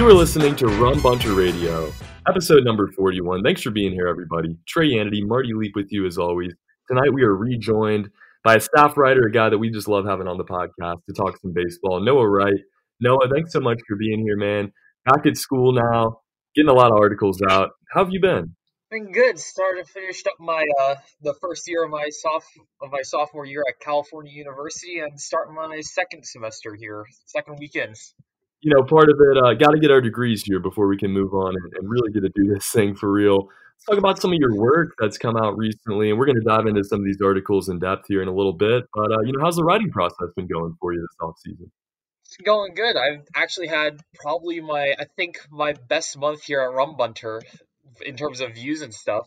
You are listening to Rum Bunter Radio, episode number 41. Thanks for being here, everybody. Trey Yanity, Marty Leap with you as always. Tonight we are rejoined by a staff writer, a guy that we just love having on the podcast to talk some baseball, Noah Wright. Noah, thanks so much for being here, man. Back at school now, getting a lot of articles out. How have you been? Been good. Started finished up my uh the first year of my soph of my sophomore year at California University and starting my second semester here, second weekend you know, part of it, uh, got to get our degrees here before we can move on and, and, really get to do this thing for real. Let's talk about some of your work that's come out recently, and we're going to dive into some of these articles in depth here in a little bit. But, uh, you know, how's the writing process been going for you this off season? It's going good. I've actually had probably my, I think, my best month here at Rum Bunter in terms of views and stuff.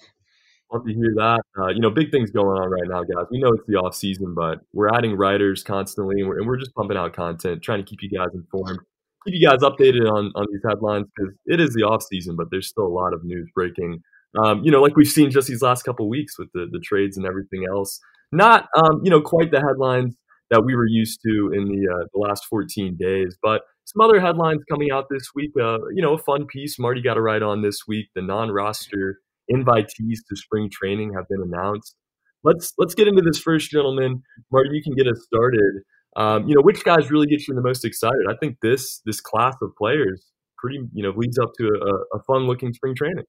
Love to hear that. Uh, you know, big things going on right now, guys. We know it's the off season, but we're adding writers constantly, and we're, and we're just pumping out content, trying to keep you guys informed keep you guys updated on, on these headlines because it is the off season, but there's still a lot of news breaking. Um, you know, like we've seen just these last couple weeks with the, the trades and everything else. Not, um, you know, quite the headlines that we were used to in the, uh, the last 14 days, but some other headlines coming out this week. Uh, you know, a fun piece Marty got to write on this week. The non-roster invitees to spring training have been announced. Let's let's get into this first, gentlemen. Marty, you can get us started. Um, you know, which guys really get you the most excited? I think this this class of players pretty you know leads up to a, a fun looking spring training.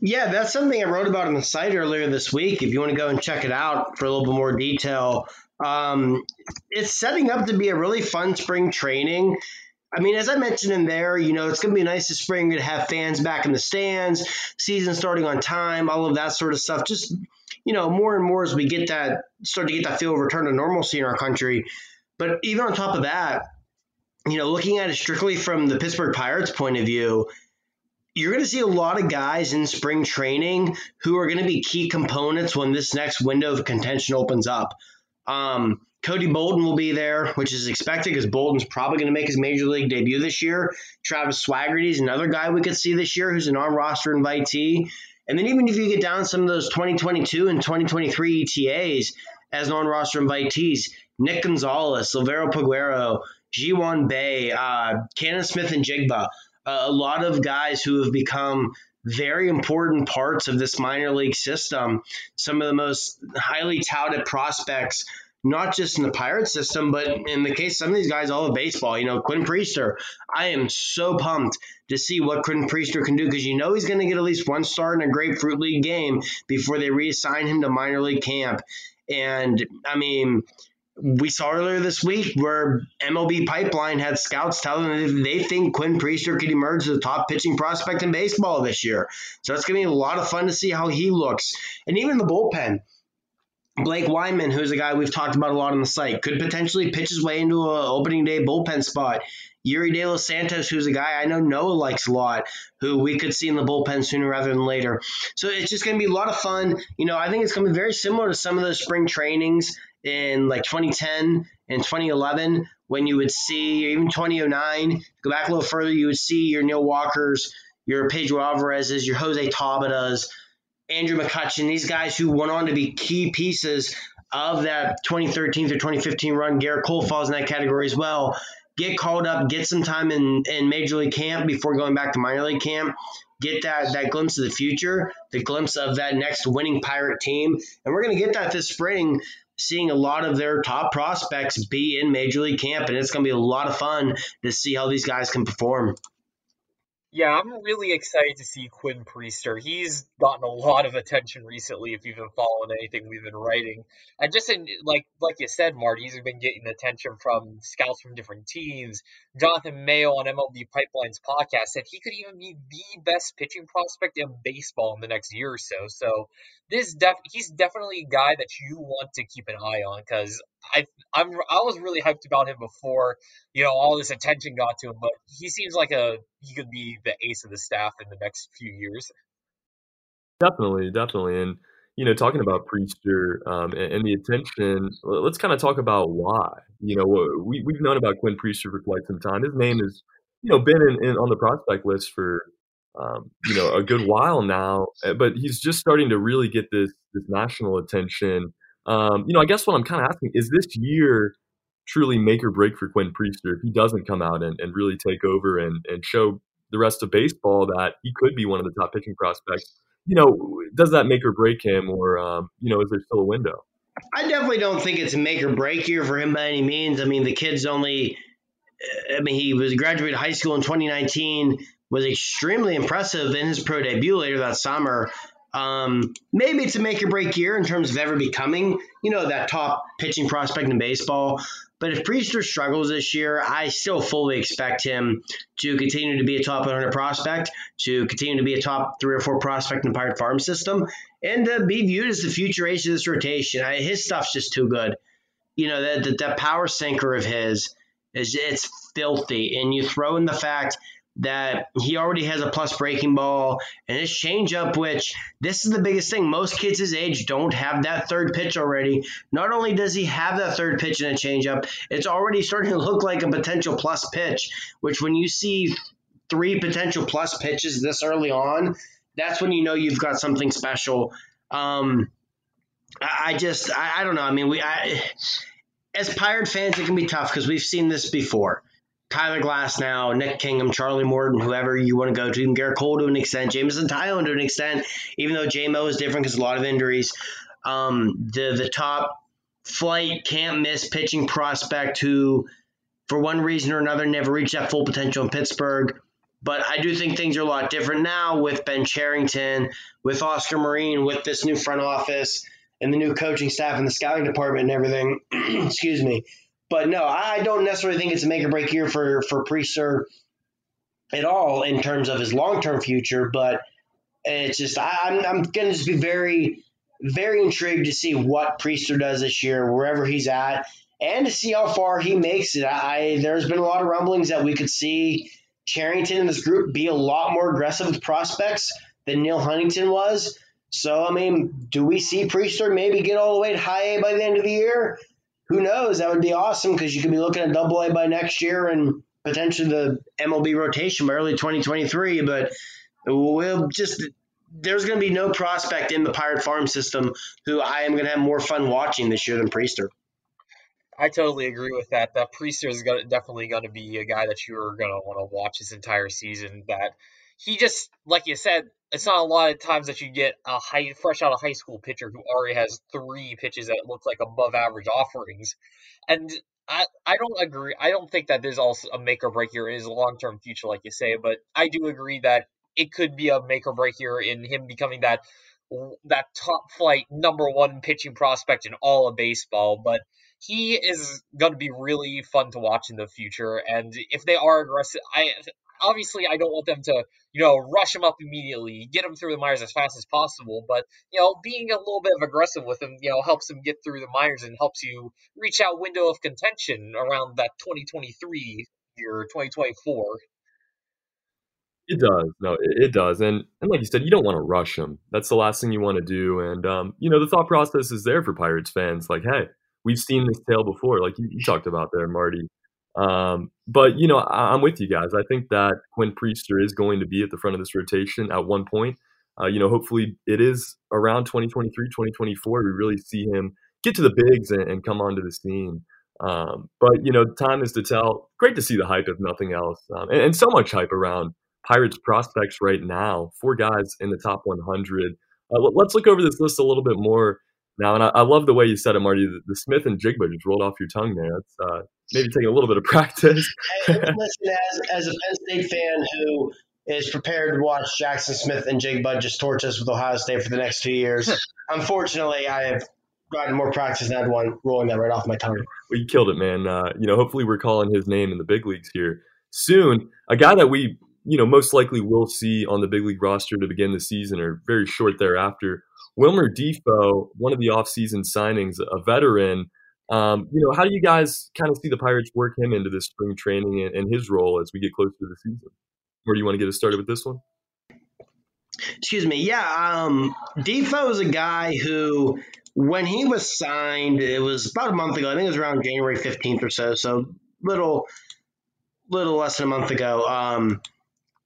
Yeah, that's something I wrote about on the site earlier this week. If you want to go and check it out for a little bit more detail, um, it's setting up to be a really fun spring training. I mean, as I mentioned in there, you know, it's going to be nice this spring to have fans back in the stands, season starting on time, all of that sort of stuff. Just, you know, more and more as we get that, start to get that feel of return to normalcy in our country. But even on top of that, you know, looking at it strictly from the Pittsburgh Pirates point of view, you're going to see a lot of guys in spring training who are going to be key components when this next window of contention opens up. Um, Cody Bolton will be there, which is expected because Bolton's probably going to make his major league debut this year. Travis Swaggerty is another guy we could see this year who's an on roster invitee. And then even if you get down some of those 2022 and 2023 ETAs as non roster invitees, Nick Gonzalez, Liover Peguero, Ji-hwan Bae, uh, Cannon Smith-Njigba, uh, a lot of guys who have become very important parts of this minor league system. Some of the most highly touted prospects, not just in the Pirate system, but in the case of some of these guys, all of baseball. You know, Quinn Priester. I am so pumped to see what Quinn Priester can do because you know he's going to get at least one start in a Grapefruit League game before they reassign him to minor league camp. And I mean, we saw earlier this week where MLB Pipeline had scouts telling them they think Quinn Priester could emerge as the top pitching prospect in baseball this year. So it's going to be a lot of fun to see how he looks. And even the bullpen. Blake Weiman, who's a guy we've talked about a lot on the site, could potentially pitch his way into an opening day bullpen spot. Yerry De Los Santos, who's a guy I know Noah likes a lot, who we could see in the bullpen sooner rather than later. So it's just going to be a lot of fun. You know, I think it's going to be very similar to some of those spring trainings in like 2010 and 2011 when you would see, even 2009, go back a little further, you would see your Neil Walkers, your Pedro Alvarez's, your Jose Tabatas, Andrew McCutchen, these guys who went on to be key pieces of that 2013 through 2015 run. Gerrit Cole falls in that category as well. Get called up, get some time in, in major league camp before going back to minor league camp. Get that that glimpse of the future, the glimpse of that next winning pirate team, and we're going to get that this spring seeing a lot of their top prospects be in major league camp, and it's going to be a lot of fun to see how these guys can perform. Yeah, I'm really excited to see Quinn Priester. He's gotten a lot of attention recently. If you've been following anything we've been writing, and just in like like you said, Marty, he's been getting attention from scouts from different teams. Jonathan Mayo on MLB Pipeline's podcast said he could even be the best pitching prospect in baseball in the next year or so. So this def he's definitely a guy that you want to keep an eye on because I I'm I was really hyped about him before you know all this attention got to him, but he seems like a he could be the ace of the staff in the next few years. Definitely, definitely, and you know, talking about Priester um, and, and, the attention, let's kind of talk about why. You know, we we've known about Quinn Priester for quite some time. His name is you know been in, in on the prospect list for um, you know a good while now, eh, but he's just starting to really get this this national attention. Um, you know, I guess what I'm kind of asking is this year truly make or break for Quinn Priester if he doesn't come out and, and really take over and, and show the rest of baseball that he could be one of the top pitching prospects. You know, does that make or break him, or um, you know, is there still a window? I definitely don't think it's a make or break year for him by any means. I mean, the kid's only, I mean, he was graduated high school in 2019, was extremely impressive in his pro debut later that summer. Um, maybe it's a make or break year in terms of ever becoming, you know, that top pitching prospect in baseball. But if Priester struggles this year, I still fully expect him to continue to be a top 100 prospect, to continue to be a top three or four prospect in the Pirate Farm system, and to be viewed as the future ace of this rotation. I, his stuff's just too good. You know, that, that, that power sinker of his is it's filthy. And you throw in the fact that he already has a plus breaking ball and his changeup, which this is the biggest thing. Most kids his age don't have that third pitch already. Not only does he have that third pitch in a changeup, it's already starting to look like a potential plus pitch, which when you see three potential plus pitches this early on, that's when you know you've got something special. Um, I just, I, I don't know. I mean, we, I, as Pirate fans, it can be tough because we've seen this before Tyler Glasnow, Nick Kingham, Charlie Morton, whoever you want to go to, even Gerrit Cole to an extent, Jameson Taillon to an extent, even though JMO is different because a lot of injuries. Um, the the top flight can't miss pitching prospect who, for one reason or another, never reached that full potential in Pittsburgh. But I do think things are a lot different now with Ben Cherington, with Oscar Marin, with this new front office and the new coaching staff and the scouting department and everything. Excuse me. But no, I don't necessarily think it's a make or break year for for Priester at all in terms of his long term future. But it's just I, am I'm, I'm going to just be very very intrigued to see what Priester does this year wherever he's at and to see how far he makes it. I there's been a lot of rumblings that we could see Cherington and this group be a lot more aggressive with prospects than Neal Huntington was. So I mean, do we see Priester maybe get all the way to high A by the end of the year? Who knows? That would be awesome because you could be looking at double A by next year and potentially the MLB rotation by early 2023. But we'll just there's going to be no prospect in the Pirate Farm system who I am going to have more fun watching this year than Priester. I totally agree with that. That Priester is gonna, definitely going to be a guy that you're going to want to watch his entire season. That he just, like you said, it's not a lot of times that you get a high, fresh out of high school pitcher who already has three pitches that look like above average offerings. And I, I don't agree. I don't think that there's also a make or break here in his long term future, like you say, but I do agree that it could be a make or break here in him becoming that that top flight number one pitching prospect in all of baseball. But he is going to be really fun to watch in the future. And if they are aggressive, I obviously I don't want them to, you know, rush him up immediately, get him through the Minors as fast as possible. But you know, being a little bit of aggressive with him, you know, helps him get through the Minors and helps you reach out window of contention around that 2023 year, 2024. It does. No, it, it, does. And and like you said, you don't want to rush him. That's the last thing you want to do. And um, you know, the thought process is there for Pirates fans. Like, hey, we've seen this tale before. Like you, you talked about there, Marty. Um, but you know, I, am with you guys. I think that Quinn Priester is going to be at the front of this rotation at one point. Uh, you know, hopefully it is around 2023, 2024. We really see him get to the bigs and, and come onto the scene. Um, but you know, time is to tell. Great to see the hype, if nothing else, um, and, and, so much hype around Pirates prospects right now. Four guys in the top 100. Uh, let's look over this list a little bit more now. And I, I love the way you said it, Marty. The, the Smith-Njigba just rolled off your tongue there. That's uh, maybe taking a little bit of practice. listen, as, as a Penn State fan who is prepared to watch Jaxon Smith-Njigba just torch us with Ohio State for the next two years. Unfortunately, I have gotten more practice than I'd one rolling that right off my tongue. Well, you killed it, man. Uh, you know, hopefully we're calling his name in the big leagues here soon. A guy that we, you know, most likely will see on the big league roster to begin the season or very short thereafter. Wilmer Difo, one of the offseason signings, a veteran. Um, you know, how do you guys kind of see the Pirates work him into this spring training and, and his role as we get closer to the season? Where do you want to get us started with this one? Excuse me. Yeah, um, Difo is a guy who, when he was signed, it was about a month ago. I think it was around January fifteenth or so. So little, little less than a month ago. Um,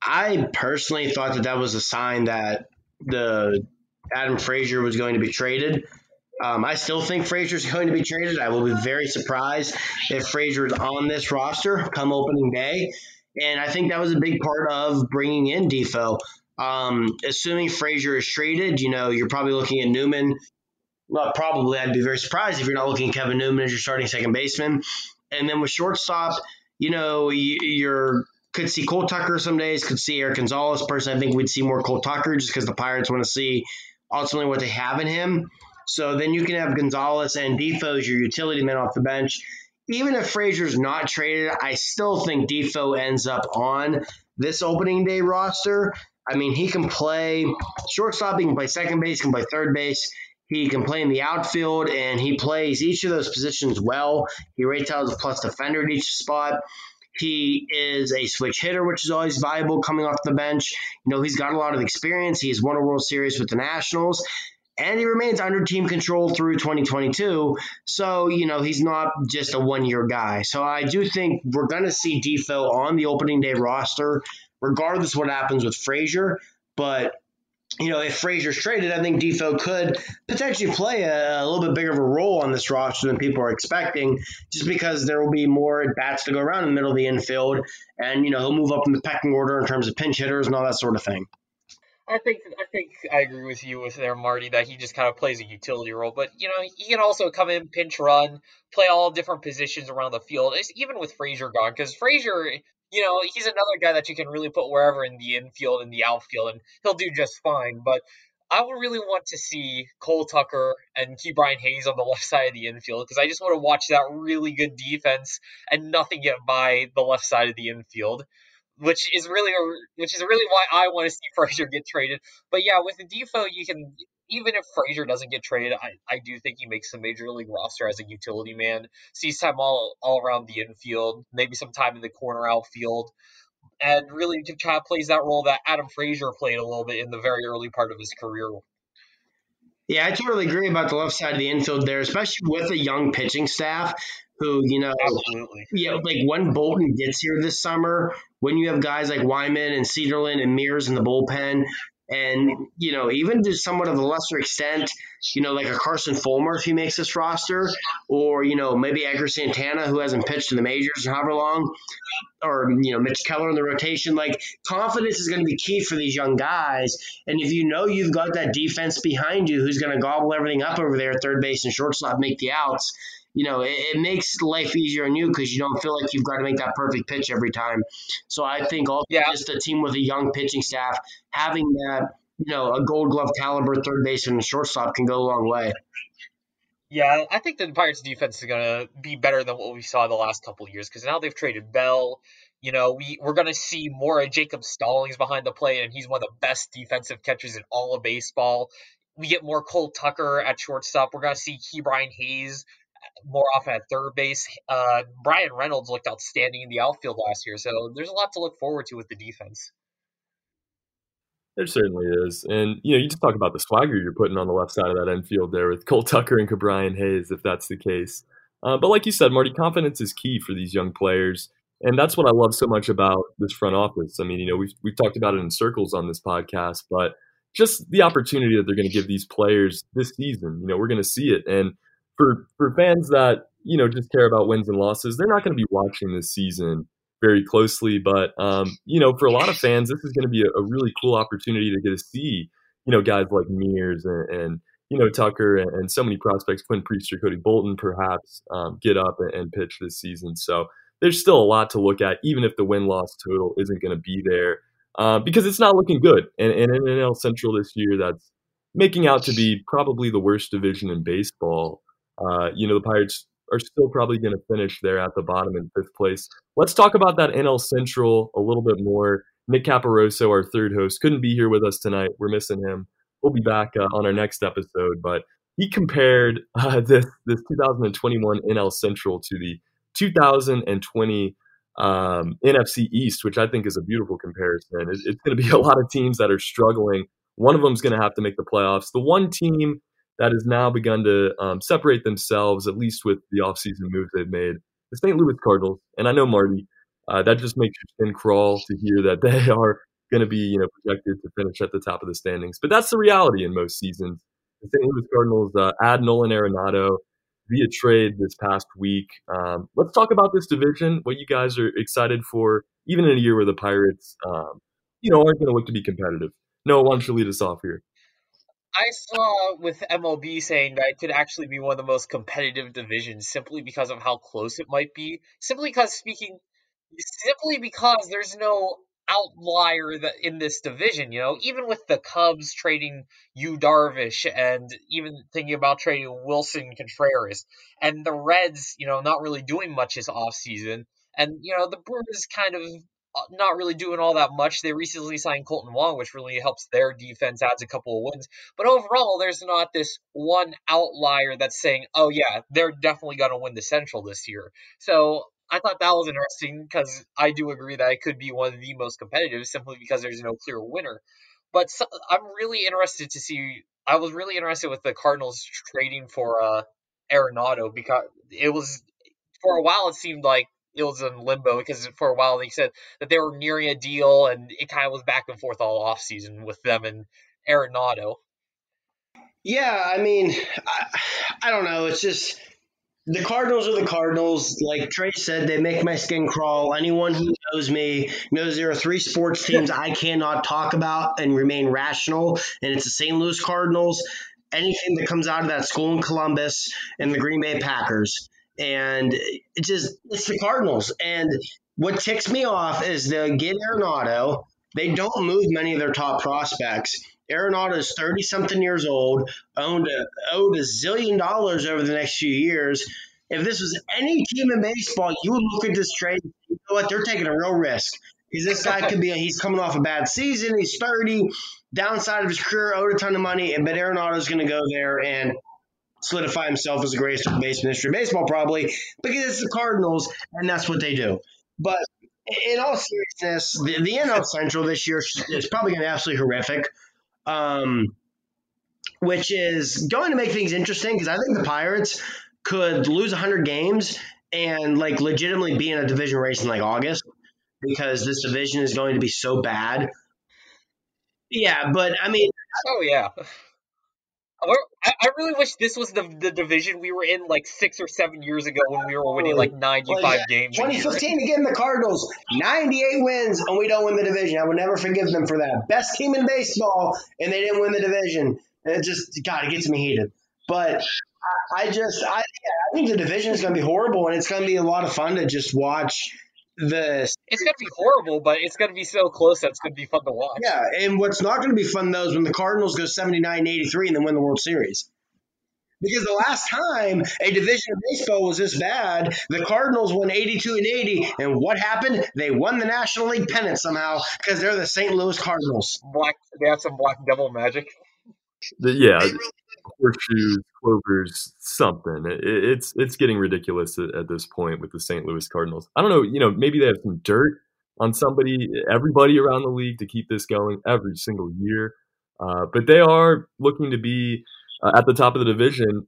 I personally thought that that was a sign that the Adam Frazier was going to be traded. Um, I still think Frazier's going to be traded. I will be very surprised if Frazier is on this roster come opening day. And I think that was a big part of bringing in Difo. Um, assuming Frazier is traded, you know, you're probably looking at Newman. Well, probably I'd be very surprised if you're not looking at Kevin Newman as your starting second baseman. And then with shortstop, you know, you, you're could see Cole Tucker some days, could see Erik Gonzalez. Personally, I think we'd see more Cole Tucker just because the Pirates want to see ultimately what they have in him. So then you can have Gonzalez and Difo as your utility men off the bench even if Frazier's not traded, I still think Difo ends up on this opening day roster. I mean, he can play shortstop, he can play second base, he can play third base. He can play in the outfield, and he plays each of those positions well. He as a plus defender at each spot. He is a switch hitter, which is always valuable coming off the bench. You know, he's got a lot of experience. He's won a World Series with the Nationals and he remains under team control through 2022. So, you know, he's not just a one year guy. So I do think we're going to see Difo on the opening day roster, regardless what happens with Frazier. But, you know, if Frazier's traded, I think Difo could potentially play a, a, little bit bigger of a role on this roster than people are expecting, just because there will be more at bats to go around in the middle of the infield. And, you know, he'll move up in the pecking order in terms of pinch hitters and all that sort of thing. I think I think I agree with you with there, Marty, that he just kind of plays a utility role. But you know, he can also come in, pinch run, play all different positions around the field. It's, even with Frazier gone, because Frazier, you know, he's another guy that you can really put wherever in the infield and the outfield, and he'll do just fine. But I would really want to see Cole Tucker and Ke'Bryan Hayes on the left side of the infield because I just want to watch that really good defense and nothing get by the left side of the infield which is really which is really why I want to see Frazier get traded. But yeah, with the Difo, you can even if Frazier doesn't get traded, I, I do think he makes the major league roster as a utility man. Sees time all all around the infield, maybe some time in the corner outfield, and really kind of plays that role that Adam Frazier played a little bit in the very early part of his career. Yeah, I totally agree about the left side of the infield there, especially with a young pitching staff who, you know, absolutely. Yeah, like when Bolton gets here this summer, when you have guys like Weiman and Cederlind and Mears in the bullpen, and you know, even to somewhat of a lesser extent, you know, like a Carson Fulmer if he makes this roster, or you know, maybe Edgar Santana who hasn't pitched in the majors in however long, or you know, Mitch Keller in the rotation. Like confidence is going to be key for these young guys, and if you know you've got that defense behind you who's going to gobble everything up over there at third base and shortstop, make the outs you know, it, it makes life easier on you because you don't feel like you've got to make that perfect pitch every time. So I think also yeah. just a team with a young pitching staff having that, you know, a Gold Glove caliber third baseman and shortstop can go a long way. Yeah, I think the Pirates' defense is going to be better than what we saw the last couple years because now they've traded Bell. You know, we, we're going to see more of Jacob Stallings behind the plate, and he's one of the best defensive catchers in all of baseball. We get more Cole Tucker at shortstop. We're going to see Ke'Bryan Hayes more often at third base. Uh, Bryan Reynolds looked outstanding in the outfield last year, so there's a lot to look forward to with the defense. There certainly is, and you know, you just talk about the swagger you're putting on the left side of that infield there with Cole Tucker and Ke'Bryan Hayes, if that's the case. Uh, but like you said, Marty, confidence is key for these young players, and that's what I love so much about this front office. I mean, you know, we've we've talked about it in circles on this podcast, but just the opportunity that they're going to give these players this season. You know, we're going to see it, and for for fans that you know just care about wins and losses, they're not going to be watching this season very closely. But um, you know, for a lot of fans, this is going to be a, a, really cool opportunity to get to see you know guys like Mears and, and you know Tucker and, and, so many prospects, Quinn Priester, Cody Bolton, perhaps um, get up and, and pitch this season. So there's still a lot to look at, even if the win loss total isn't going to be there. uh, because it's not looking good. And, and NL Central this year, that's making out to be probably the worst division in baseball. Uh, you know, the Pirates are still probably going to finish there at the bottom in fifth place. Let's talk about that NL Central a little bit more. Nick Caparoso, our third host, couldn't be here with us tonight. We're missing him. We'll be back uh, on our next episode, but he compared uh, this this 2021 NL Central to the 2020 um, NFC East, which I think is a beautiful comparison. It, it's going to be a lot of teams that are struggling. One of them is going to have to make the playoffs. The one team that has now begun to um, separate themselves, at least with the offseason moves they've made, the St. Louis Cardinals. And I know Marty, uh, that just makes your skin crawl to hear that they are going to be, you know, projected to finish at the top of the standings. But that's the reality in most seasons. The St. Louis Cardinals uh, add Nolan Arenado via trade this past week. Um, let's talk about this division. What you guys are excited for, even in a year where the Pirates, um, you know, aren't going to look to be competitive. No, why don't you lead us off here? I saw with MLB saying that it could actually be one of the most competitive divisions simply because of how close it might be. Simply because speaking, simply because there's no outlier that in this division. You know, even with the Cubs trading Yu Darvish and even thinking about trading Willson Contreras and the Reds, you know, not really doing much this offseason. And, you know, the Brewers kind of not really doing all that much. They recently signed Kolten Wong, which really helps their defense, adds a couple of wins. But overall, there's not this one outlier that's saying, oh, yeah, they're definitely going to win the Central this year. So I thought that was interesting because I do agree that it could be one of the most competitive simply because there's no clear winner. But so, I'm really interested to see. I was really interested with the Cardinals trading for uh, Arenado because it was for a while it seemed like it was in limbo because for a while they said that they were nearing a deal and it kind of was back and forth all off season with them and Arenado. Yeah, I mean, I, I don't know. It's just the Cardinals are the Cardinals. Like Trey said, they make my skin crawl. Anyone who knows me knows there are three sports teams I cannot talk about and remain rational, and it's the St. Louis Cardinals, anything that comes out of that school in Columbus, and the Green Bay Packers. And it just it's the Cardinals. And what ticks me off is they get Arenado. They don't move many of their top prospects Arenado is 30 something years old, owned a, owed a zillion dollars over the next few years. If this was any team in baseball, you would look at this trade. You know what? They're taking a real risk because this guy could be. He's coming off a bad season. He's 30, downside of his career, owed a ton of money, and but is going to go there and solidify himself as the greatest in history of baseball, probably because it's the Cardinals, and that's what they do. But in all seriousness, the, the NL Central this year is probably going to be absolutely horrific um, which is going to make things interesting because I think the Pirates could lose 100 games and like legitimately be in a division race in like August because this division is going to be so bad. Yeah, but I mean, oh yeah. I really wish this was the the division we were in like six or seven years ago when we were winning like 95 well, yeah. games. 2015 again, the Cardinals, 98 wins, and we don't win the division. I would never forgive them for that. Best team in baseball, and they didn't win the division. And it just, God, it gets me heated. But I, just, I, yeah, I think the division is going to be horrible, and it's going to be a lot of fun to just watch the it's going to be horrible, but it's going to be so close that it's going to be fun to watch. Yeah, and what's not going to be fun though is when the Cardinals go 79 83 and then win the World Series. Because the last time a division of baseball was this bad, the Cardinals won 82 and 80, and what happened? They won the National League pennant somehow because they're the St. Louis Cardinals. Black, they have some black devil magic. The, yeah, horseshoes, clovers, something. It, it's it's getting ridiculous at, at, this point with the St. Louis Cardinals. I don't know. You know, maybe they have some dirt on somebody, everybody around the league to keep this going every single year. Uh, but they are looking to be uh, at the top of the division.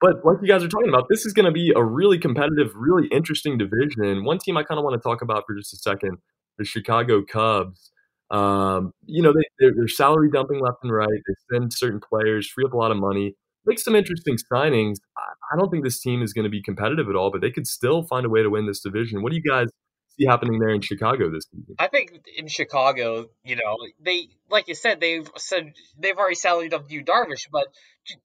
But like you guys are talking about, this is going to be a really competitive, really interesting division. One team I kind of want to talk about for just a second, the Chicago Cubs. Um, you know, they, they're, they're, salary dumping left and right. They send certain players, free up a lot of money, make some interesting signings. I, I don't think this team is going to be competitive at all, but they could still find a way to win this division. What do you guys see happening there in Chicago this season? I think in Chicago, you know, they like you said they've said they've already salary dumped Yu Darvish, but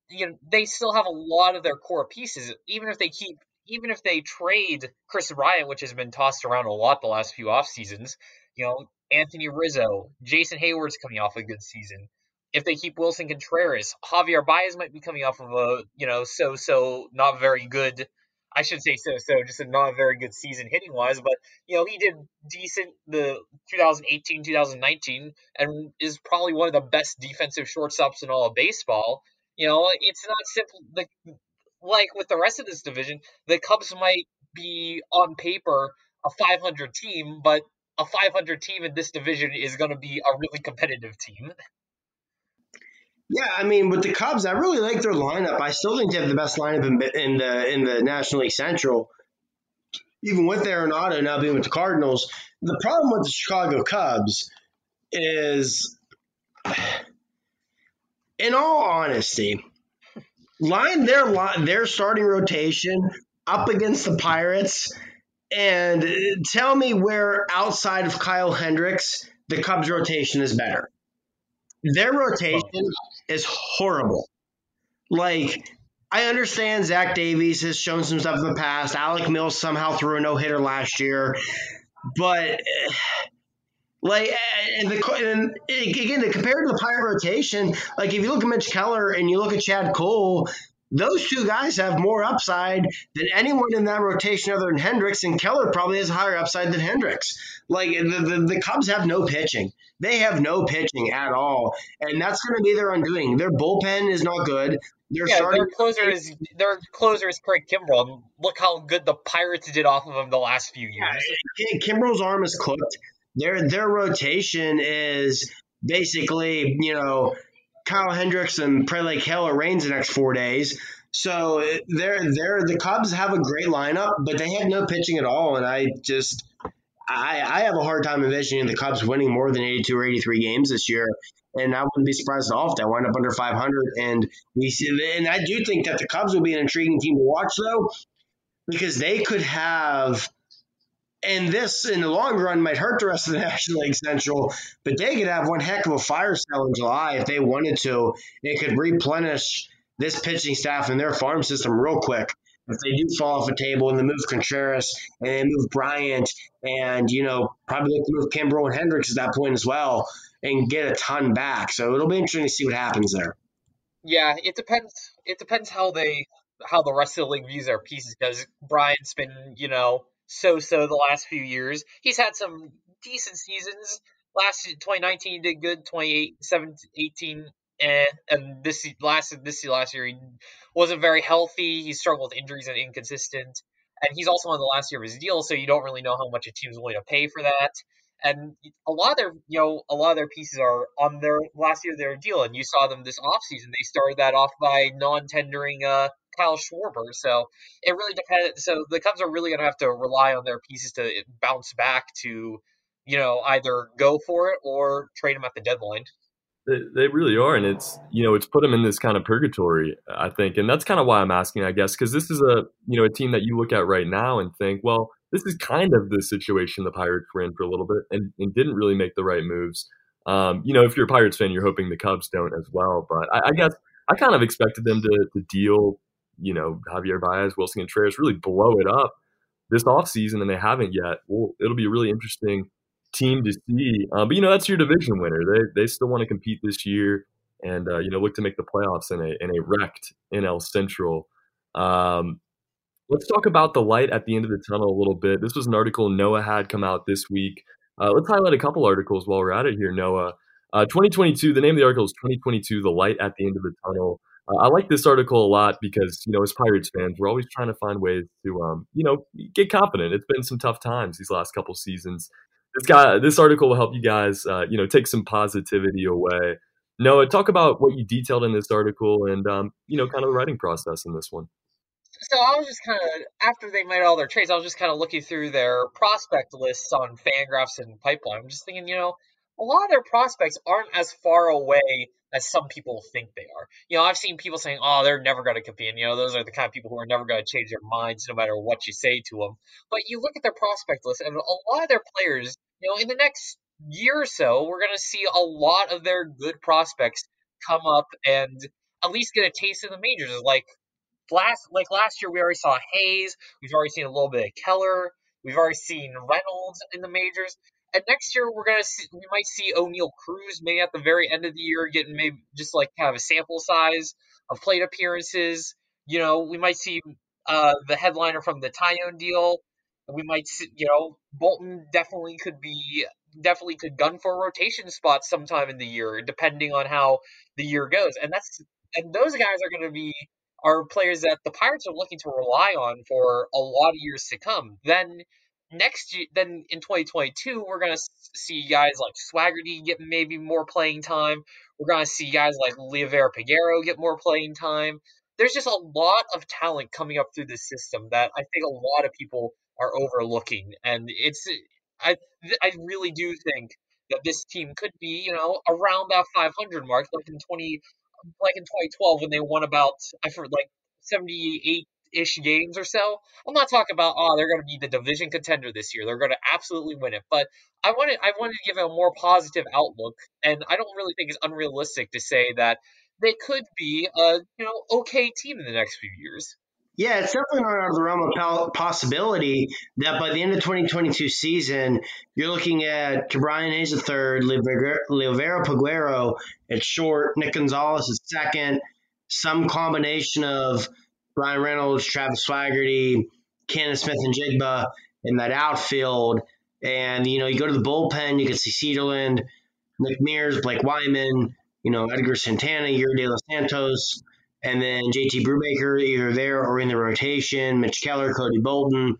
you know they still have a lot of their core pieces. Even if they keep, even if they trade Kris Bryant, which has been tossed around a lot the last few off seasons, you know Anthony Rizzo, Jason Heyward's coming off a good season. If they keep Willson Contreras, Javier Baez might be coming off of a you know so so not very good. I should say so so just a not very good season hitting wise, but you know he did decent the 2018 2019 and is probably one of the best defensive shortstops in all of baseball. You know it's not simple like like with the rest of this division, the Cubs might be on paper a 500 team, but a 500 team in this division is going to be a really competitive team. Yeah, I mean, with the Cubs, I really like their lineup. I still think they have the best lineup in, in the in the National League Central. Even with Arenado now being with the Cardinals, the problem with the Chicago Cubs is, in all honesty, line their their starting rotation up against the Pirates and uh, tell me where outside of Kyle Hendricks the Cubs rotation is better. Their rotation is horrible. Like I understand Zach Davies has shown some stuff in the past. Alec Mills somehow threw a no hitter last year, but like and, the, and again, compared to the Pirate rotation, like if you look at Mitch Keller and you look at Chad Kuhl, those two guys have more upside than anyone in that rotation other than Hendricks, and Keller probably has a higher upside than Hendricks. Like the, the, the Cubs have no pitching. They have no pitching at all, and that's going to be their undoing. Their bullpen is not good. Their, yeah, their closer is their closer is Craig Kimbrel. Look how good the Pirates did off of him the last few years. Yeah, Kimbrel's arm is cooked. Their their rotation is basically you know Kyle Hendricks and Prelay Keller reigns the next four days. So they're they're the Cubs have a great lineup, but they have no pitching at all, and I just I, I have a hard time envisioning the Cubs winning more than 82 or 83 games this year. And I wouldn't be surprised at all if they wind up under 500. And we see, and I do think that the Cubs will be an intriguing team to watch, though, because they could have and this in the long run might hurt the rest of the National League Central, but they could have one heck of a fire sale in July if they wanted to. It could replenish this pitching staff and their farm system real quick. If they do fall off a table and they move Contreras and they move Bryant and, you know, probably look to move Kimbrel and Hendricks at that point as well and get a ton back. So it'll be interesting to see what happens there. Yeah, it depends. It depends how they how the rest of the league views their pieces because Bryant's been, you know, so-so the last few years. He's had some decent seasons. Last 2019 did good. 2018 and, and this last this last year he wasn't very healthy. He struggled with injuries and inconsistent. And he's also on the last year of his deal, so you don't really know how much a team's willing to pay for that. And a lot of their, you know, a lot of their pieces are on their last year of their deal, and you saw them this offseason. They started that off by non-tendering uh, Kyle Schwarber. So it really depends. So the Cubs are really going to have to rely on their pieces to bounce back to, you know, either go for it or trade them at the deadline. They, they really are, and it's you know it's put them in this kind of purgatory, I think, and that's kind of why I'm asking, I guess, because this is a you know a team that you look at right now and think, well, this is kind of the situation the Pirates were in for a little bit and, and didn't really make the right moves. Um, you know, if you're a Pirates fan, you're hoping the Cubs don't as well, but I, I guess I kind of expected them to, to deal you know, Javier Baez, Willson Contreras really blow it up this offseason, and they haven't yet. Well, it'll be a really interesting team to see. Uh, but, you know, that's your division winner. They, they still want to compete this year and, uh, you know, look to make the playoffs in a, in a wrecked NL Central. Um, let's talk about the light at the end of the tunnel a little bit. This was an article Noah had come out this week. Uh, let's highlight a couple articles while we're at it here, Noah. Uh, 2022, the name of the article is 2022, The Light at the End of the Tunnel. Uh, I like this article a lot because you know, as Pirates fans, we're always trying to find ways to, um, you know, get confident. It's been some tough times these last couple seasons. This guy, this article will help you guys, uh, you know, take some positivity away. Noah, talk about what you detailed in this article and, um, you know, kind of the writing process in this one. So I was just kind of after they made all their trades, I was just kind of looking through their prospect lists on Fangraphs and Pipeline. I'm just thinking, you know, a lot of their prospects aren't as far away as some people think they are. You know, I've seen people saying, "Oh, they're never going to compete." And, you know, those are the kind of people who are never going to change their minds no matter what you say to them. But you look at their prospect list, and a lot of their players, you know, in the next year or so, we're going to see a lot of their good prospects come up and at least get a taste of the majors. Like last, like last year, we already saw Hayes. We've already seen a little bit of Keller. We've already seen Reynolds in the majors. And next year we're gonna see, we might see Oneil Cruz maybe at the very end of the year getting maybe just like kind of a sample size of plate appearances. You know, we might see uh, the headliner from the Taillon deal. We might see, you know, Bolton definitely could be definitely could gun for a rotation spot sometime in the year, depending on how the year goes. And that's and those guys are going to be are players that the Pirates are looking to rely on for a lot of years to come. Then next year, then in 2022, we're going to see guys like Swaggerty get maybe more playing time. We're going to see guys like Liover Peguero get more playing time. There's just a lot of talent coming up through the system that I think a lot of people are overlooking, and it's I I really do think that this team could be you know around that 500 mark, like in 20 like in 2012 when they won about I heard like 78 ish games or so. I'm not talking about oh they're going to be the division contender this year. They're going to absolutely win it. But I wanted I wanted to give a more positive outlook, and I don't really think it's unrealistic to say that they could be a you know okay team in the next few years. Yeah, it's definitely not out of the realm of possibility that by the end of 2022 season, you're looking at Ke'Bryan Hayes the third, Liover Peguero at short, Nick Gonzalez at second, some combination of Bryan Reynolds, Travis Swaggerty, Cannon Smith-Njigba in that outfield. And, you know, you go to the bullpen, you can see Cederlind, Nick Mears, Blake Weiman, you know, Edgar Santana, Yerry De Los Santos, and then JT Brubaker either there or in the rotation, Mitch Keller, Cody Bolton.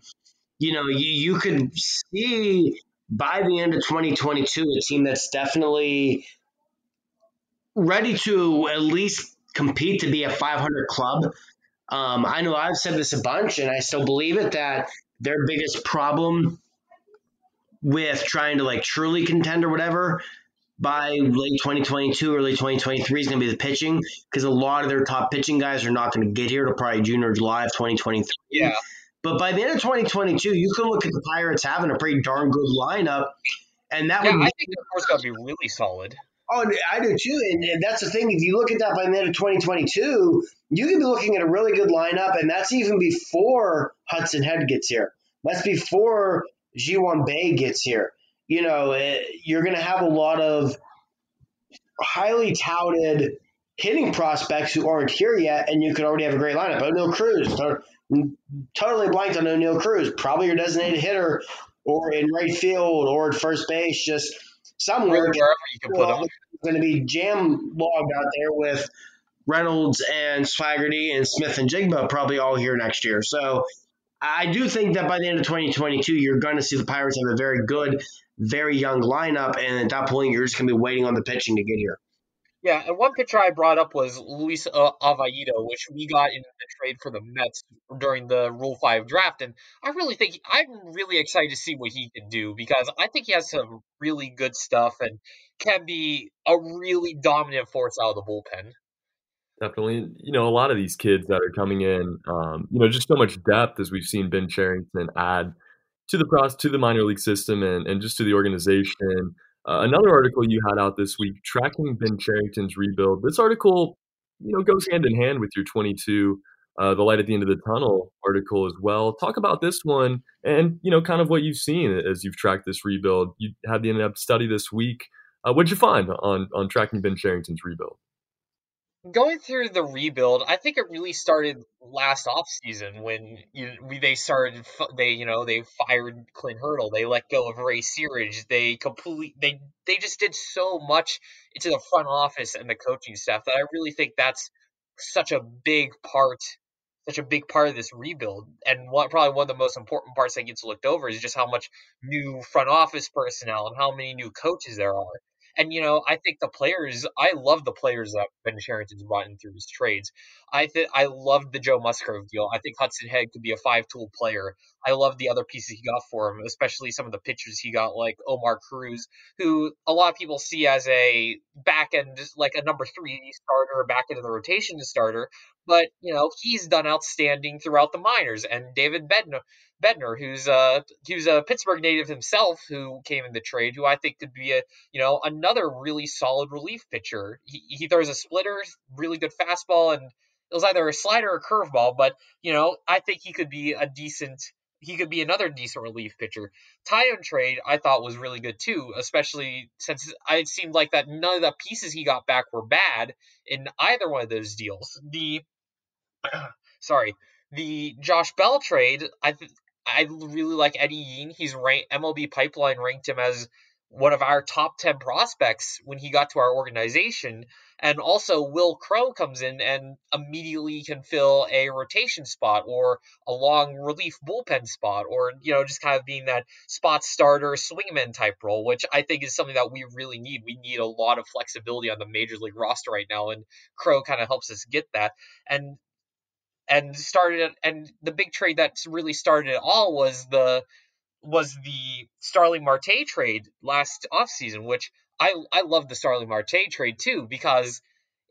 You know, you, you could see by the end of 2022 a team that's definitely ready to at least compete to be a 500 club. Um, I know I've said this a bunch, and I still believe it that their biggest problem with trying to like truly contend or whatever by late 2022, early 2023 is going to be the pitching because a lot of their top pitching guys are not going to get here to probably June or July of 2023. Yeah. But by the end of 2022, you could look at the Pirates having a pretty darn good lineup, and that yeah, would. I think the course got to be really solid. Oh, I do too, and, that's the thing. If you look at that by the end of 2022, you can be looking at a really good lineup, and that's even before Hudson Head gets here. That's before Ji-hwan Bae gets here you know, it, eh, you're going to have a lot of highly touted hitting prospects who aren't here yet, and you could already have a great lineup. Oneil Cruz, totally blanked on Oneil Cruz, probably your designated hitter, or in right field, or at first base, just somewhere. Wherever you can put him. Going to be jam logged out there with Reynolds and Swaggerty and Smith-Njigba probably all here next year. So I do think that by the end of 2022, you're going to see the Pirates have a very good very young lineup, and at that point, you're just going to be waiting on the pitching to get here. Yeah, and one pitcher I brought up was Luis uh, Oviedo, which we got in the trade for the Mets during the Rule 5 draft. And I really think I'm really excited to see what he can do because I think he has some really good stuff and can be a really dominant force out of the bullpen. Definitely. You know, a lot of these kids that are coming in, um, you know, just so much depth as we've seen Ben Cherington add to the process, to the minor league system, and, and just to the organization. Uh, another article you had out this week, tracking Ben Cherington's rebuild. This article, you know, goes hand in hand with your 22, uh, the light at the end of the tunnel article as well. Talk about this one, and you know, kind of what you've seen as you've tracked this rebuild. You had the in-depth study this week. Uh, what'd you find on on tracking Ben Cherington's rebuild? Going through the rebuild, I think it really started last off season when you, we, they started. They you know they fired Clint Hurdle. They let go of Ray Searage. They completely they they just did so much into the front office and the coaching staff that I really think that's such a big part. Such a big part of this rebuild, and what probably one of the most important parts that gets looked over is just how much new front office personnel and how many new coaches there are. And you know, I think the players, I love the players that Ben Cherington's brought in through his trades. I think I loved the Joe Musgrove deal. I think Hudson Head could be a five-tool player. I love the other pieces he got for him, especially some of the pitchers he got, like Omar Cruz, who a lot of people see as a back end, like a number three starter, back end of the rotation starter. But you know, he's done outstanding throughout the minors. And David Bednar, Bednar, who's a who's a Pittsburgh native himself, who came in the trade, who I think could be a you know another really solid relief pitcher. He, he throws a splitter, really good fastball, and it was either a slider or a curveball. But you know, I think he could be a decent he could be another decent relief pitcher. Taillon trade I thought was really good too, especially since it seemed like that none of the pieces he got back were bad in either one of those deals. The sorry, the Josh Bell trade I I really like Eddie Yean. He's ranked MLB Pipeline ranked him as one of our top 10 prospects when he got to our organization. And also, Wil Crowe comes in and immediately can fill a rotation spot or a long relief bullpen spot, or, you know, just kind of being that spot starter, swingman type role, which I think is something that we really need. We need a lot of flexibility on the major league roster right now, and Crowe kind of helps us get that. And and started and the big trade that really started it all was the was the Starling Marte trade last offseason, which I I love the Starling Marte trade too because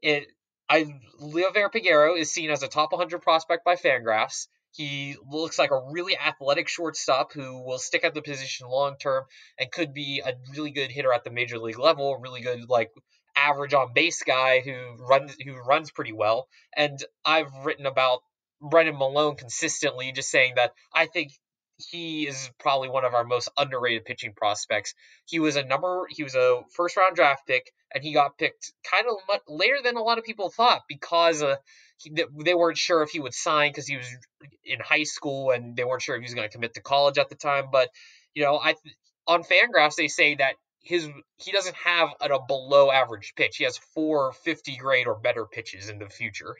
it I Liover Peguero is seen as a top 100 prospect by Fangraphs. He looks like a really athletic shortstop who will stick at the position long term and could be a really good hitter at the major league level, really good like average on base guy who runs who runs pretty well. And I've written about Brennan Malone consistently, just saying that I think he is probably one of our most underrated pitching prospects. He was a number, he was a first round draft pick, and he got picked kind of much later than a lot of people thought because uh, he, they weren't sure if he would sign because he was in high school and they weren't sure if he was going to commit to college at the time. But you know, I on Fangraphs they say that his he doesn't have a below average pitch. He has four 50 grade or better pitches in the future.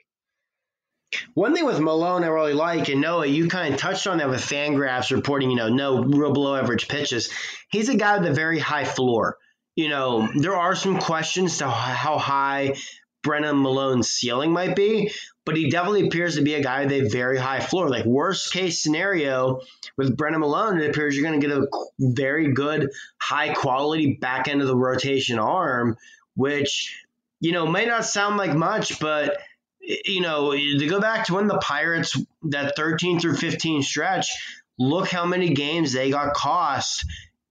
One thing with Malone I really like, and Noah, you kind of touched on that with Fangraphs reporting, you know, no real below average pitches. He's a guy with a very high floor. You know, there are some questions to how high Brennan Malone's ceiling might be, but he definitely appears to be a guy with a very high floor. Like worst case scenario with Brennan Malone, it appears you're going to get a very good, high quality back end of the rotation arm, which you know may not sound like much, but you know, to go back to when the Pirates that 13 through 15 stretch, look how many games they got cost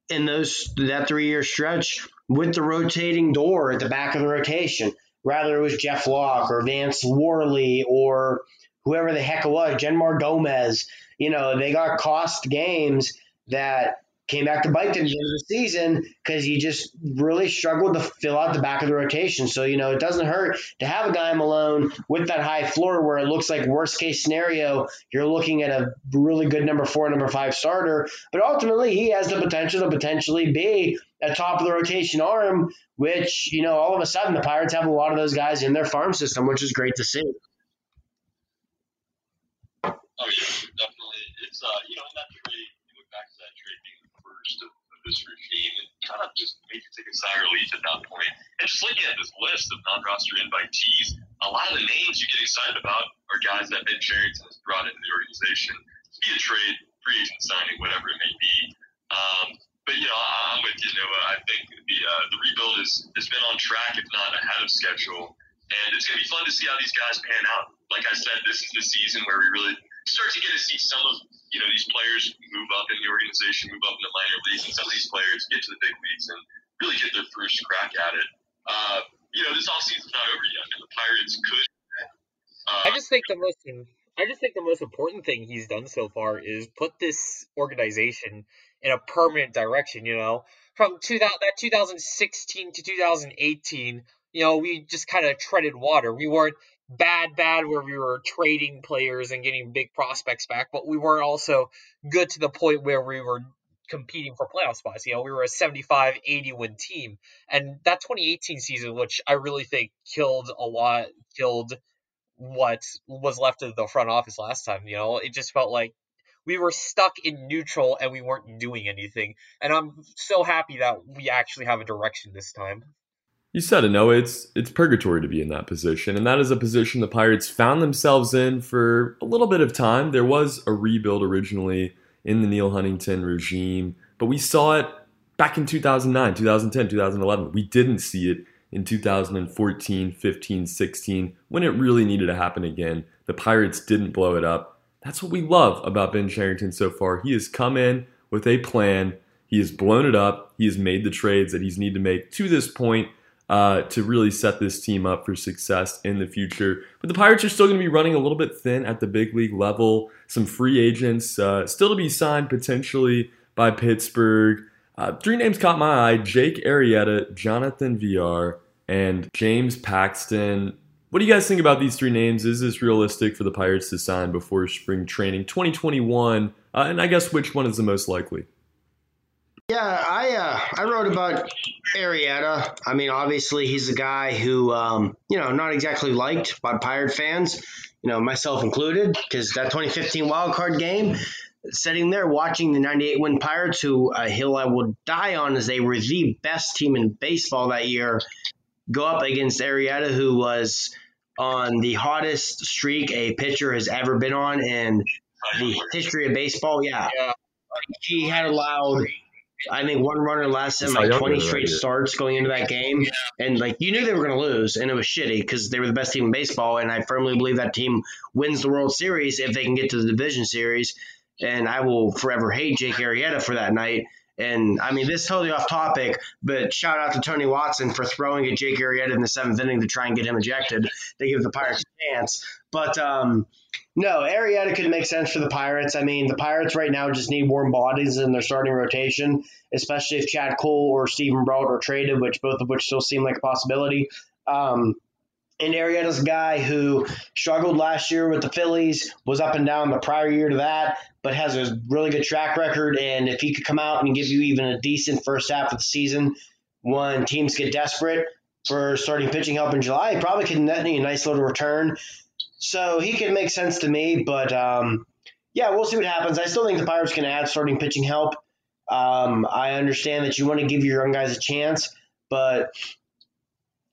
in those that three year stretch with the rotating door at the back of the rotation. Rather it was Jeff Locke or Vance Worley or whoever the heck it was, Jeanmar Gomez. You know, they got cost games that came back to bite them at the end of the season because he just really struggled to fill out the back of the rotation. So, you know, it doesn't hurt to have a guy Malone with that high floor where it looks like worst case scenario, you're looking at a really good number four, number five starter. But ultimately, he has the potential to potentially be a top of the rotation arm, which, you know, all of a sudden the Pirates have a lot of those guys in their farm system, which is great to see. Oh, yeah, definitely. It's, uh, you know, in that trade, of, this regime and kind of just made you take a sigh of relief at that point. And just looking at this list of non-roster invitees, a lot of the names you get excited about are guys that Ben Cherington has brought into the organization be a trade, free agent signing, whatever it may be. Um, but you know, I'm with you, Noah. I think the uh, the rebuild is has been on track, if not ahead of schedule, and it's going to be fun to see how these guys pan out. Like I said, this is the season where we really start to get to see some of you know these players move up in the organization, move up in the minor leagues, and some of these players get to the big leagues and really get their first crack at it. Uh, you know, this offseason's not over yet, and the Pirates could. Uh, I just think the most I just think the most important thing he's done so far is put this organization in a permanent direction. You know, from 2000, that 2016 to 2018, you know, we just kind of treaded water. We weren't bad, bad where we were trading players and getting big prospects back, but we weren't also good to the point where we were competing for playoff spots. You know, we were a 75, 80 win team. And that 2018 season, which I really think killed a lot, killed what was left of the front office last time. You know, it just felt like we were stuck in neutral and we weren't doing anything. And I'm so happy that we actually have a direction this time. You said it, no, it's it's purgatory to be in that position, and that is a position the Pirates found themselves in for a little bit of time. There was a rebuild originally in the Neal Huntington regime, but we saw it back in 2009, 2010, 2011. We didn't see it in 2014, 15, 16 when it really needed to happen again. The Pirates didn't blow it up. That's what we love about Ben Cherington so far. He has come in with a plan. He has blown it up. He has made the trades that he's needed to make to this point uh, to really set this team up for success in the future. But the Pirates are still going to be running a little bit thin at the big league level. Some free agents uh, still to be signed potentially by Pittsburgh. Uh, three names caught my eye Jake Arrieta, Jonathan Villar, and James Paxton. What do you guys think about these three names? Is this realistic for the Pirates to sign before spring training 2021? Uh, and I guess which one is the most likely? Yeah, I uh, I wrote about Arrieta. I mean, obviously he's a guy who um, you know not exactly liked by Pirate fans, you know myself included, because that 2015 wild card game, sitting there watching the 98 win Pirates, who a hill I will die on, as they were the best team in baseball that year, go up against Arrieta, who was on the hottest streak a pitcher has ever been on in the history of baseball. Yeah, Yeah. he had allowed I think one runner less than like 20 straight starts going into that game. And like you knew they were going to lose, and it was shitty because they were the best team in baseball. And I firmly believe that team wins the World Series if they can get to the division series. And I will forever hate Jake Arrieta for that night. And I mean, this is totally off topic, but shout out to Tony Watson for throwing at Jake Arrieta in the seventh inning to try and get him ejected They give the Pirates a chance. But um, no, Arrieta could make sense for the Pirates. I mean, the Pirates right now just need warm bodies in their starting rotation, especially if Chad Kuhl or Steven Brault are traded, which both of which still seem like a possibility. Um, and Arrieta's a guy who struggled last year with the Phillies, was up and down the prior year to that, but has a really good track record. And if he could come out and give you even a decent first half of the season, when teams get desperate for starting pitching help in July, he probably could net a nice little return. So he can make sense to me, but um, yeah, we'll see what happens. I still think the Pirates can add starting pitching help. Um, I understand that you want to give your young guys a chance, but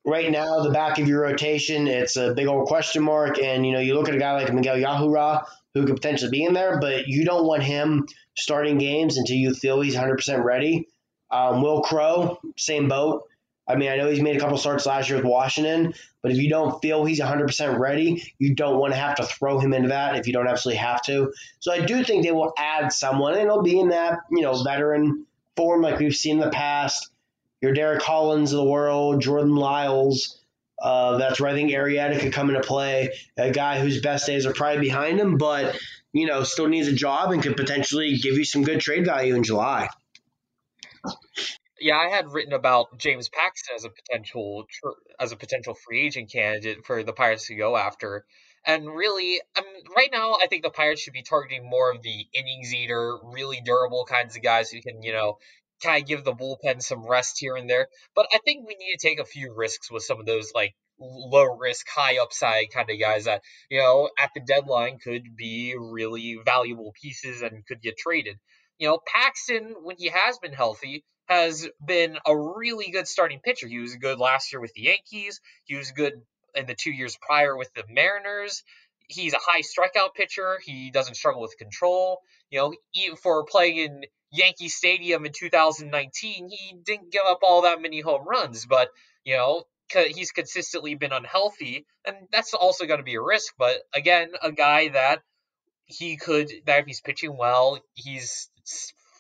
right now, the back of your rotation, it's a big old question mark. And, you know, you look at a guy like Miguel Yajure, who could potentially be in there, but you don't want him starting games until you feel he's 100% ready. Um, Wil Crowe, same boat. I mean, I know he's made a couple starts last year with Washington, but if you don't feel he's 100% ready, you don't want to have to throw him into that if you don't absolutely have to. So I do think they will add someone, and it'll be in that, you know, veteran form like we've seen in the past. Your Derek Collins of the world, Jordan Lyles. Uh, that's where I think Arrieta could come into play. A guy whose best days are probably behind him, but, you know, still needs a job and could potentially give you some good trade value in July yeah, I had written about James Paxton as a potential as a potential free agent candidate for the Pirates to go after. And really, right now, I think the Pirates should be targeting more of the innings eater, really durable kinds of guys who can, you know, kind of give the bullpen some rest here and there. But I think we need to take a few risks with some of those like low risk, high upside kind of guys that, you know, at the deadline could be really valuable pieces and could get traded. You know, Paxton, when he has been healthy, has been a really good starting pitcher. He was good last year with the Yankees. He was good in the two years prior with the Mariners. He's a high strikeout pitcher. He doesn't struggle with control. You know, even for playing in Yankee Stadium in 2019, he didn't give up all that many home runs, but you know, he's consistently been unhealthy, and that's also going to be a risk. But again, a guy that he could that if he's pitching well, he's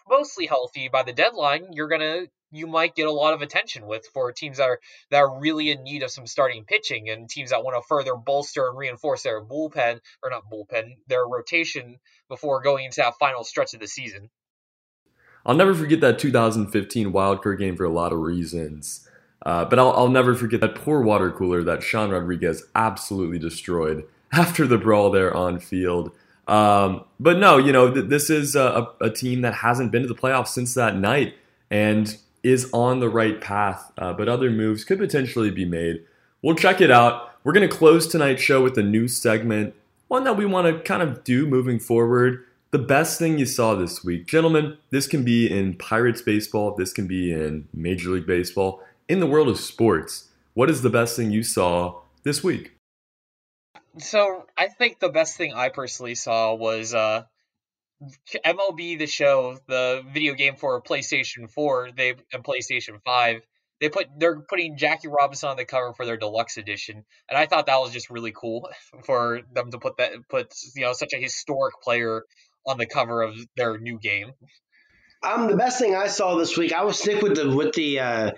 mostly healthy by the deadline, you're gonna you might get a lot of attention with for teams that are that are really in need of some starting pitching and teams that want to further bolster and reinforce their bullpen or not bullpen their rotation before going into that final stretch of the season. I'll never forget that 2015 wildcard game for a lot of reasons. Uh, but I'll, I'll never forget that poor water cooler that Sean Rodriguez absolutely destroyed after the brawl there on field. Um, but no, you know, th- this is a, a, team that hasn't been to the playoffs since that night and is on the right path. Uh, but other moves could potentially be made. We'll check it out. We're going to close tonight's show with a new segment, one that we want to kind of do moving forward. The best thing you saw this week. Gentlemen, this can be in Pirates baseball, this can be in Major League Baseball, in the world of sports. What is the best thing you saw this week? So I think the best thing I personally saw was uh, MLB the Show, the video game for PlayStation 4, they and PlayStation 5. They put they're putting Jackie Robinson on the cover for their deluxe edition, and I thought that was just really cool for them to put that put you know such a historic player on the cover of their new game. Um, the best thing I saw this week, I will stick with the with the uh,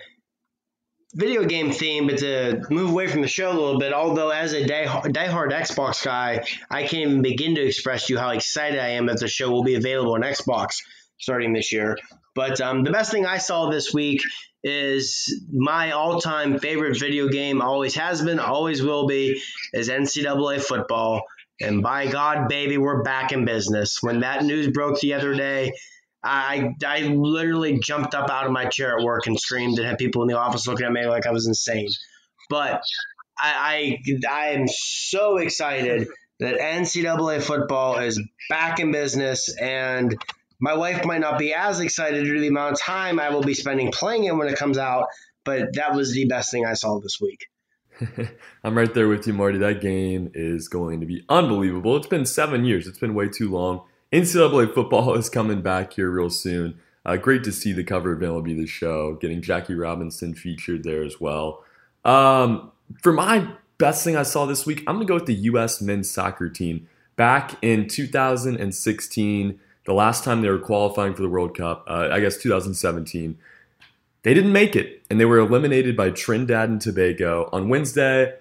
video game theme, but to move away from the show a little bit, although as a die, diehard Xbox guy, I can't even begin to express to you how excited I am that the show will be available on Xbox starting this year. But um, the best thing I saw this week is my all-time favorite video game, always has been, always will be, is NCAA football. And by God, baby, we're back in business. When that news broke the other day, I I literally jumped up out of my chair at work and screamed and had people in the office looking at me like I was insane. But I I, I am so excited that NCAA football is back in business and my wife might not be as excited due to the amount of time I will be spending playing it when it comes out, but that was the best thing I saw this week. I'm right there with you, Marty. That game is going to be unbelievable. It's been seven years. It's been way too long. NCAA football is coming back here real soon. Uh, great to see the cover of MLB The Show, getting Jackie Robinson featured there as well. Um, for my best thing I saw this week, I'm going to go with the U.S. men's soccer team. Back in 2016, the last time they were qualifying for the World Cup, uh, I guess 2017, they didn't make it, and they were eliminated by Trinidad and Tobago. On Wednesday,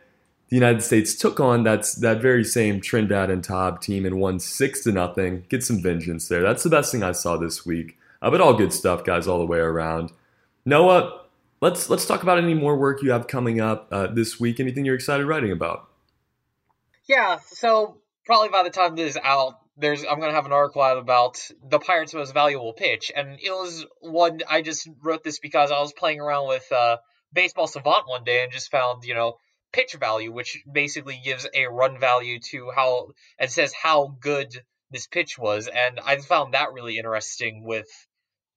the United States took on that, that very same Trinidad and Tob team and won 6 to nothing. Get some vengeance there. That's the best thing I saw this week. Uh, but all good stuff, guys, all the way around. Noah, let's let's talk about any more work you have coming up uh, this week. Anything you're excited writing about? Yeah, so probably by the time this is out, there's I'm gonna have an article out about the Pirates' most valuable pitch, and it was one I just wrote this because I was playing around with uh, Baseball Savant one day and just found you know pitch value, which basically gives a run value to how and says how good this pitch was, and I found that really interesting. With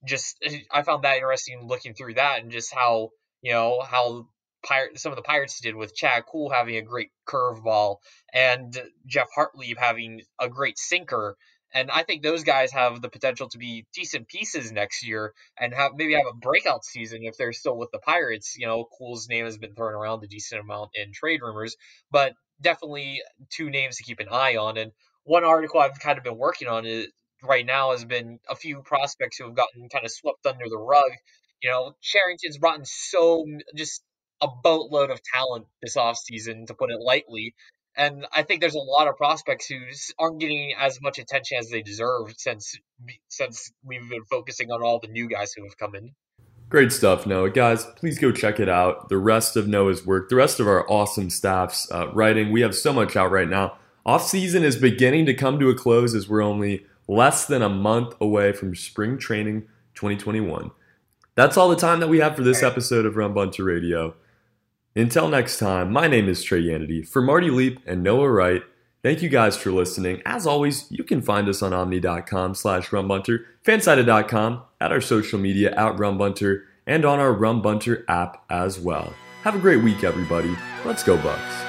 just I found that interesting looking through that and just how you know how Pirate, some of the Pirates did with Chad Kuhl having a great curveball and Geoff Hartlieb having a great sinker. And I think those guys have the potential to be decent pieces next year and have maybe have a breakout season if they're still with the Pirates. You know, Kuhl's name has been thrown around a decent amount in trade rumors, but definitely two names to keep an eye on. And one article I've kind of been working on is, right now has been a few prospects who have gotten kind of swept under the rug. You know, Cherington's brought in so just a boatload of talent this offseason, to put it lightly. And I think there's a lot of prospects who aren't getting as much attention as they deserve since since we've been focusing on all the new guys who have come in. Great stuff, Noah. Guys, please go check it out. The rest of Noah's work, the rest of our awesome staff's uh, writing. We have so much out right now. Off season is beginning to come to a close as we're only less than a month away from spring training 2021. That's all the time that we have for this episode of Bunter Radio. Until next time, my name is Trey Yanity. For Marty Leap and Noah Wright, thank you guys for listening. As always, you can find us on omni.com slash rumbunter, fansided.com, at our social media at rumbunter, and on our Rumbunter app as well. Have a great week, everybody. Let's go, Bucs.